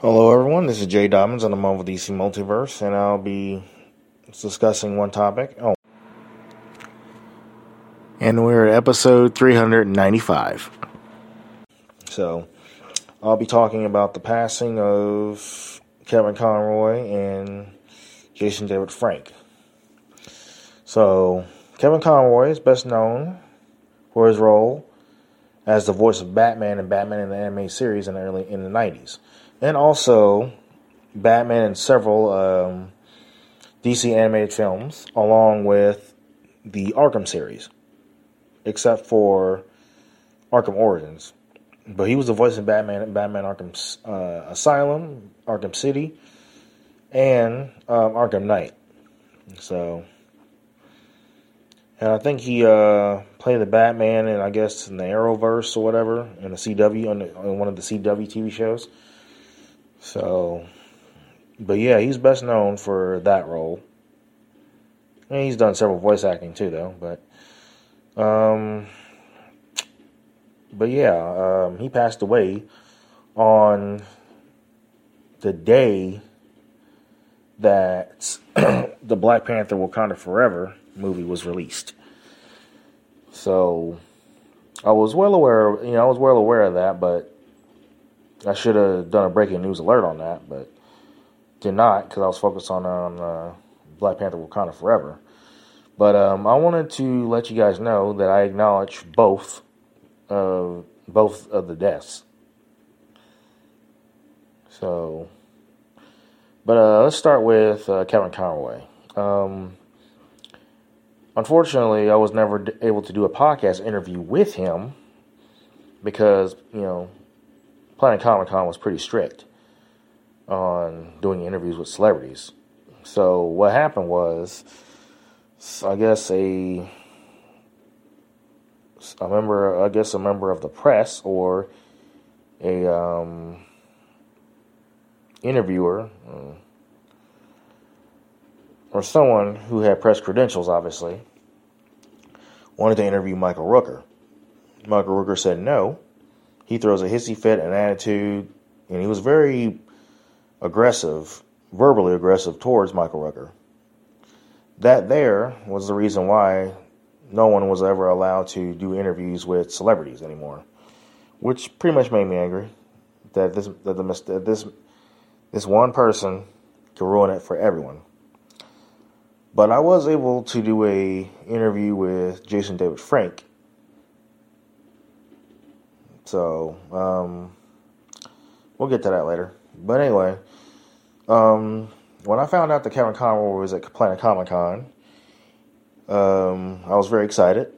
Hello, everyone. This is Jay Dobbins on the Marvel DC Multiverse, and I'll be discussing one topic. Oh, and we're at episode 395. So, I'll be talking about the passing of Kevin Conroy and Jason David Frank. So, Kevin Conroy is best known for his role as the voice of Batman and Batman in the anime series in the early in the 90s, and also Batman in several um, DC animated films, along with the Arkham series, except for Arkham Origins. But he was the voice of Batman Batman Arkham uh, Asylum, Arkham City, and um, Arkham Knight. So and I think he uh, played the Batman, and I guess in the Arrowverse or whatever, in the CW on, the, on, one of the CW TV shows. So, but yeah, he's best known for that role. And he's done several voice acting too, though. But, um, but yeah, um, he passed away on the day that the Black Panther Wakanda Forever movie was released. So I was well aware, you know, I was well aware of that, but I should have done a breaking news alert on that, but did not because I was focused on on uh, Black Panther Wakanda Forever. But um, I wanted to let you guys know that I acknowledge both uh, both of the deaths. So, but uh, let's start with uh, Kevin Conroy. Um, Unfortunately, I was never able to do a podcast interview with him because, you know, Planet Comic Con was pretty strict on doing interviews with celebrities. So what happened was, I guess a a member, I guess a member of the press or a um, interviewer uh, or someone who had press credentials, obviously, wanted to interview Michael Rooker. Michael Rooker said no. He throws a hissy fit and attitude, and he was very aggressive, verbally aggressive towards Michael Rooker. That there was the reason why no one was ever allowed to do interviews with celebrities anymore, which pretty much made me angry. That this that the that this this one person could ruin it for everyone. But I was able to do a interview with Jason David Frank. So um, we'll get to that later. But anyway, um, when I found out that Kevin Conroy was at Planet Comic Con, um, I was very excited,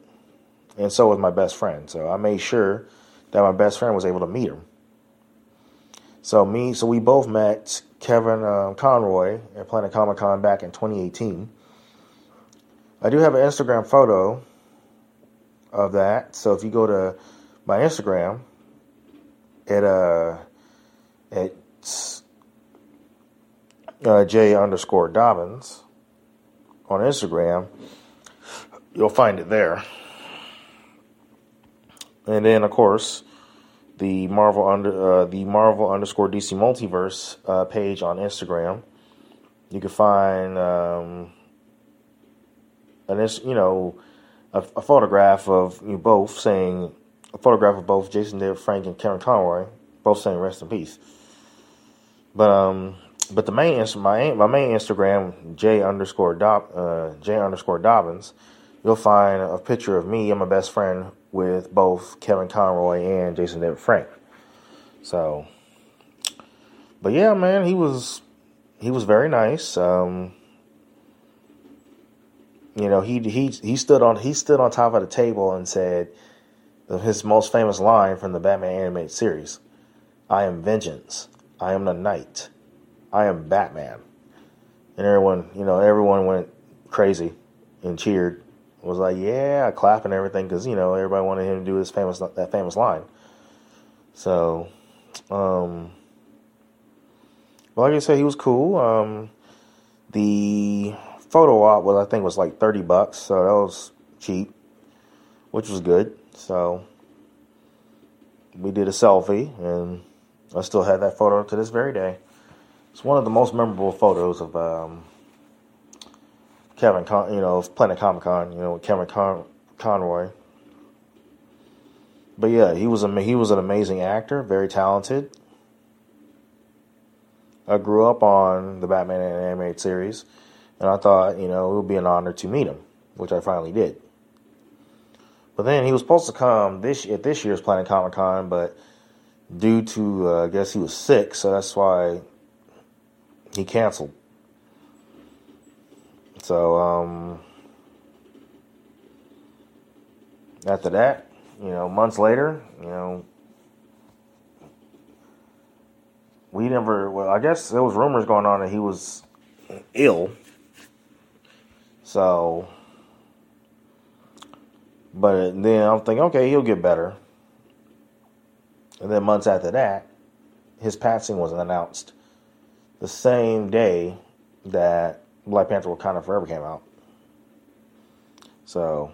and so was my best friend. So I made sure that my best friend was able to meet him. So me, so we both met Kevin uh, Conroy at Planet Comic Con back in 2018. I do have an Instagram photo of that. So if you go to my Instagram, at uh, it's uh, J underscore Dobbins on Instagram, you'll find it there. And then, of course, the Marvel under uh, the Marvel underscore DC Multiverse uh, page on Instagram. You can find um, it's you know a, a photograph of you both saying a photograph of both Jason David Frank and Kevin Conroy, both saying rest in peace. But um, but the main my my main Instagram J underscore Dob uh, J underscore Dobbins, you'll find a picture of me and my best friend with both Kevin Conroy and Jason David Frank. So, but yeah, man, he was he was very nice. Um, you know, he he he stood on he stood on top of the table and said his most famous line from the Batman animated series: "I am vengeance. I am the knight. I am Batman." And everyone, you know, everyone went crazy and cheered. It Was like, yeah, clapping everything because you know everybody wanted him to do his famous that famous line. So, um, well, like I said, he was cool. Um, the photo op was I think was like thirty bucks, so that was cheap, which was good. So we did a selfie, and I still have that photo to this very day. It's one of the most memorable photos of um, Kevin, Con- you know, of Planet Comic Con, you know, with Kevin Con- Conroy. But yeah, he was a he was an amazing actor, very talented. I grew up on the Batman animated series, and I thought, you know, it would be an honor to meet him, which I finally did. But then he was supposed to come this at this year's Planet Comic Con, but due to uh, I guess he was sick, so that's why he canceled. So um, after that, you know, months later, you know, we never. Well, I guess there was rumors going on that he was ill. So, but then I'm thinking, okay, he'll get better. And then months after that, his passing was announced the same day that Black Panther Wakanda Forever came out. So,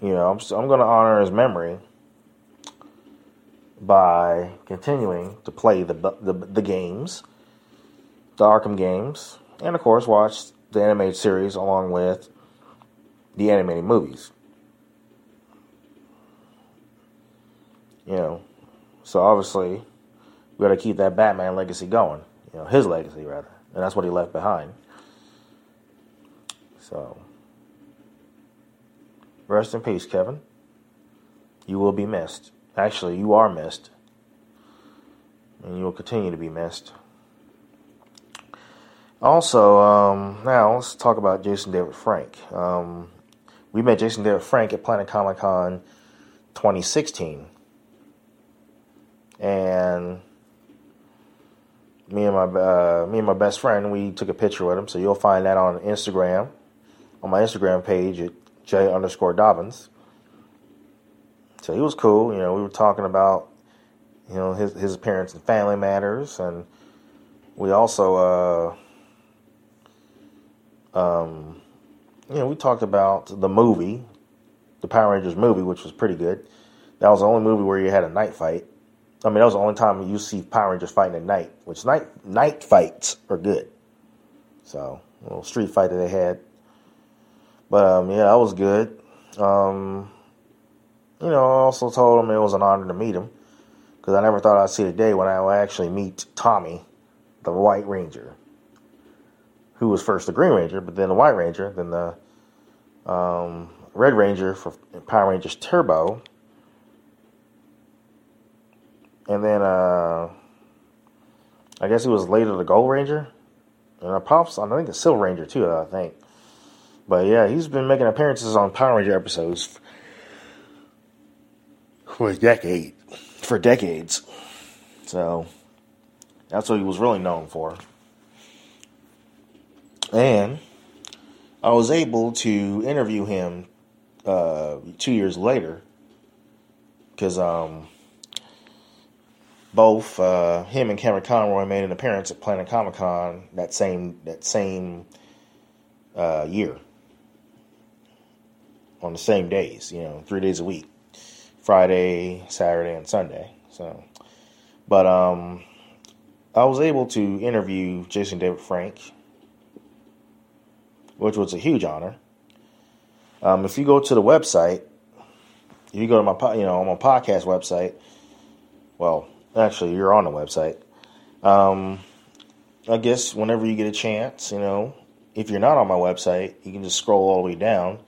you know, I'm, I'm going to honor his memory by continuing to play the, the, the games, the Arkham games, and of course watch the animated series along with the animated movies. You know, so obviously we got to keep that Batman legacy going. You know, his legacy rather, and that's what he left behind. So, rest in peace, Kevin. You will be missed. Actually, you are missed, and you will continue to be missed. Also, um, now let's talk about Jason David Frank. Um, we met Jason David Frank at Planet Comic Con 2016 and me and my uh, me and my best friend we took a picture with him. So you'll find that on Instagram, on my Instagram page at j underscore Dobbins. So he was cool. You know, we were talking about you know his his appearance and family matters, and we also uh, um, you know we talked about the movie, the Power Rangers movie, which was pretty good. That was the only movie where you had a night fight. I mean, that was the only time you see Power Rangers fighting at night, which night night fights are good. So, a little street fight that they had. But um, yeah, that was good. Um, you know, I also told him it was an honor to meet him because I never thought I'd see the day when I would actually meet Tommy, the White Ranger, who was first the Green Ranger, but then the White Ranger, then the um, Red Ranger for Power Rangers Turbo, and then uh, I guess he was later the Gold Ranger, and I pops I think the Silver Ranger too. I think, but yeah, he's been making appearances on Power Ranger episodes for a decade, for decades. So that's what he was really known for. And I was able to interview him uh, two years later because um, both uh, him and Cameron Conroy made an appearance at Planet Comic Con that same that same uh, year on the same days. You know, three days a week, Friday, Saturday, and Sunday. So, but um, I was able to interview Jason David Frank, which was a huge honor. Um, if you go to the website, if you go to my you know my podcast website, well, Actually, you're on the website. Um, I guess whenever you get a chance, you know, if you're not on my website, you can just scroll all the way down.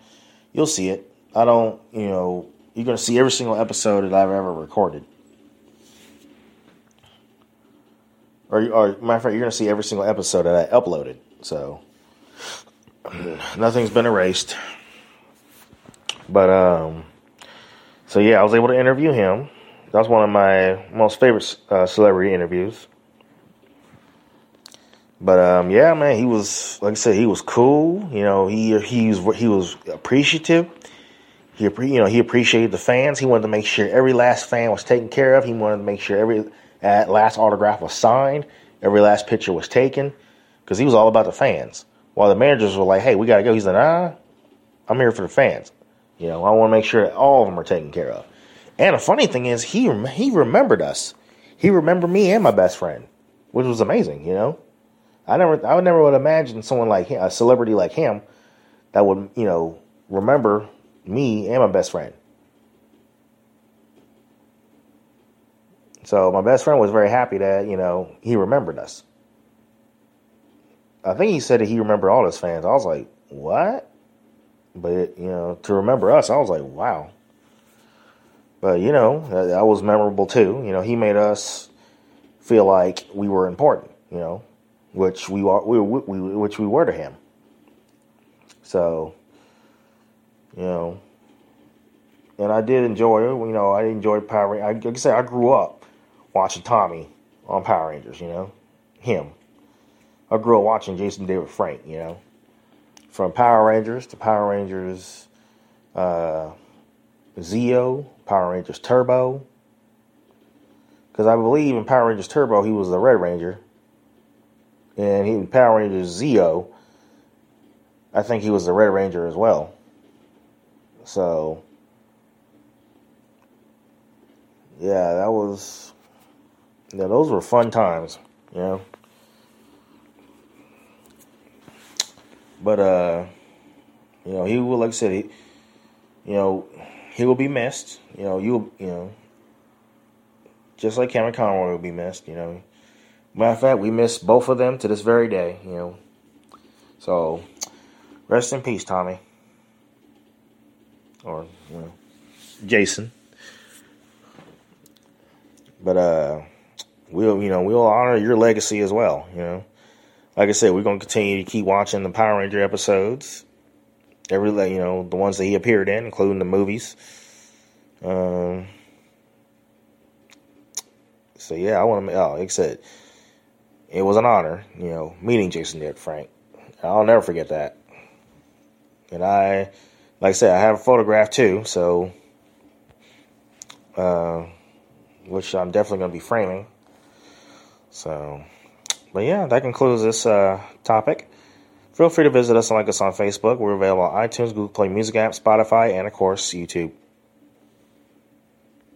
You'll see it. I don't, you know, you're going to see every single episode that I've ever recorded. Or, or matter of fact, you're going to see every single episode that I uploaded. So nothing's been erased. But um, so yeah, I was able to interview him. That was one of my most favorite uh, celebrity interviews. But um, yeah, man, he was like I said, he was cool. You know, he he was he was appreciative. He you know he appreciated the fans. He wanted to make sure every last fan was taken care of. He wanted to make sure every last autograph was signed, every last picture was taken, because he was all about the fans. While the managers were like, "Hey, we gotta go," he's like, "Ah, I'm here for the fans. You know, I want to make sure that all of them are taken care of." And the funny thing is, he he remembered us. He remembered me and my best friend, which was amazing. You know, I never I would never would imagine someone like him, a celebrity like him, that would you know remember me and my best friend. So my best friend was very happy that you know he remembered us. I think he said that he remembered all his fans. I was like, what? But you know, to remember us, I was like, wow. But you know, that, that was memorable too. You know, he made us feel like we were important. You know, which we we, we, which we were to him. So, you know, and I did enjoy. You know, I enjoyed Power Rangers. Like I said, I grew up watching Tommy on Power Rangers. You know, him. I grew up watching Jason David Frank. You know, from Power Rangers to Power Rangers uh, Zeo, Power Rangers Turbo. Because I believe in Power Rangers Turbo, he was the Red Ranger. And he Power Rangers Zeo, I think he was the Red Ranger as well. So, yeah, that was, yeah, those were fun times, you know. But uh, you know, he will, like I said, he, you know, he will be missed. You know, you you know, just like Cameron Conroy will be missed. You know, matter of fact, we miss both of them to this very day. You know, so rest in peace, Tommy, or you know, Jason. But uh, we'll you know we'll honor your legacy as well. You know, like I said, we're gonna continue to keep watching the Power Ranger episodes every you know the ones that he appeared in, including the movies. Um, so yeah, I want to. Oh, like I said, it was an honor, you know, meeting Jason David Frank. I'll never forget that. And I, like I said, I have a photograph too, so uh, which I'm definitely going to be framing. So, but yeah, that concludes this uh, topic. Feel free to visit us and like us on Facebook. We're available on iTunes, Google Play Music app, Spotify, and of course, YouTube.